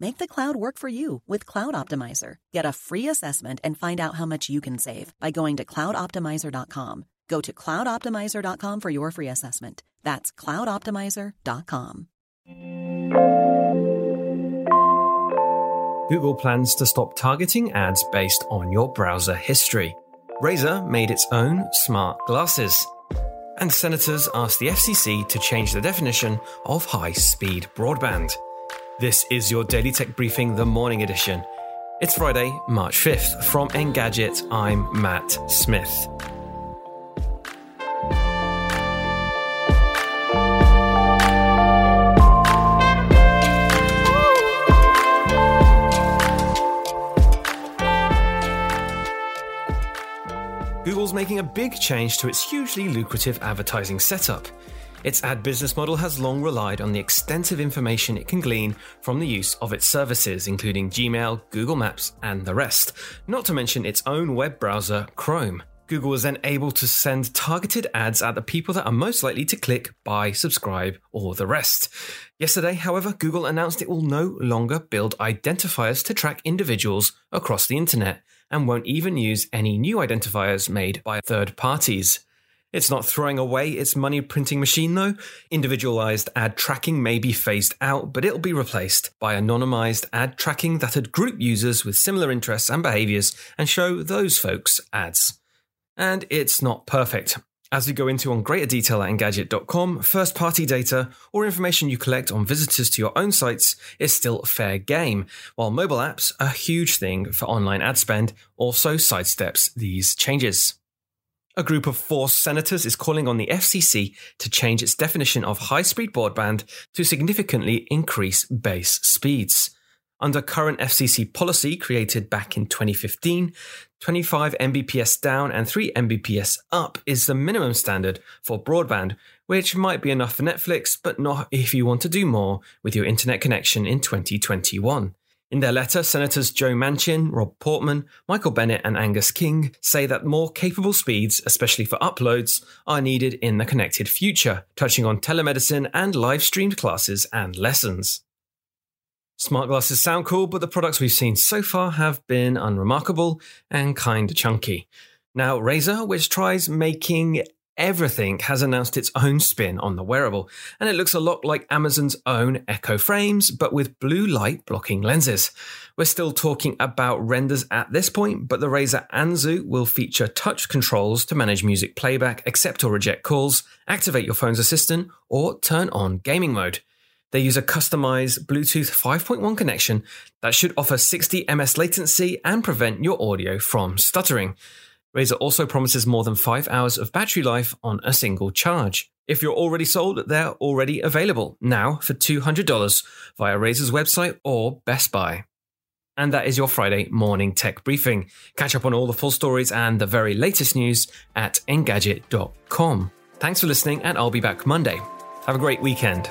Make the cloud work for you with Cloud Optimizer. Get a free assessment and find out how much you can save by going to cloudoptimizer.com. Go to cloudoptimizer.com for your free assessment. That's cloudoptimizer.com. Google plans to stop targeting ads based on your browser history. Razer made its own smart glasses. And senators asked the FCC to change the definition of high speed broadband. This is your Daily Tech Briefing, the morning edition. It's Friday, March 5th. From Engadget, I'm Matt Smith. Google's making a big change to its hugely lucrative advertising setup. Its ad business model has long relied on the extensive information it can glean from the use of its services, including Gmail, Google Maps, and the rest, not to mention its own web browser, Chrome. Google was then able to send targeted ads at the people that are most likely to click, buy, subscribe, or the rest. Yesterday, however, Google announced it will no longer build identifiers to track individuals across the internet and won't even use any new identifiers made by third parties. It's not throwing away its money printing machine though. Individualized ad tracking may be phased out, but it'll be replaced by anonymized ad tracking that'd group users with similar interests and behaviors and show those folks ads. And it's not perfect. As we go into on greater detail at Engadget.com, first party data or information you collect on visitors to your own sites is still fair game, while mobile apps, a huge thing for online ad spend, also sidesteps these changes. A group of four senators is calling on the FCC to change its definition of high speed broadband to significantly increase base speeds. Under current FCC policy created back in 2015, 25 Mbps down and 3 Mbps up is the minimum standard for broadband, which might be enough for Netflix, but not if you want to do more with your internet connection in 2021. In their letter, Senators Joe Manchin, Rob Portman, Michael Bennet, and Angus King say that more capable speeds, especially for uploads, are needed in the connected future, touching on telemedicine and live streamed classes and lessons. Smart glasses sound cool, but the products we've seen so far have been unremarkable and kinda chunky. Now, Razer, which tries making everything, has announced its own spin on the wearable, and it looks a lot like Amazon's own Echo frames, but with blue light blocking lenses. We're still talking about renders at this point, but the Razer Anzu will feature touch controls to manage music playback, accept or reject calls, activate your phone's assistant, or turn on gaming mode. They use a customized Bluetooth 5.1 connection that should offer 60 ms latency and prevent your audio from stuttering. Razer also promises more than 5 hours of battery life on a single charge. If you're already sold, they're already available now for $200 via Razer's website or Best Buy. And that is your Friday morning tech briefing. Catch up on all the full stories and the very latest news at Engadget.com. Thanks for listening, and I'll be back Monday. Have a great weekend.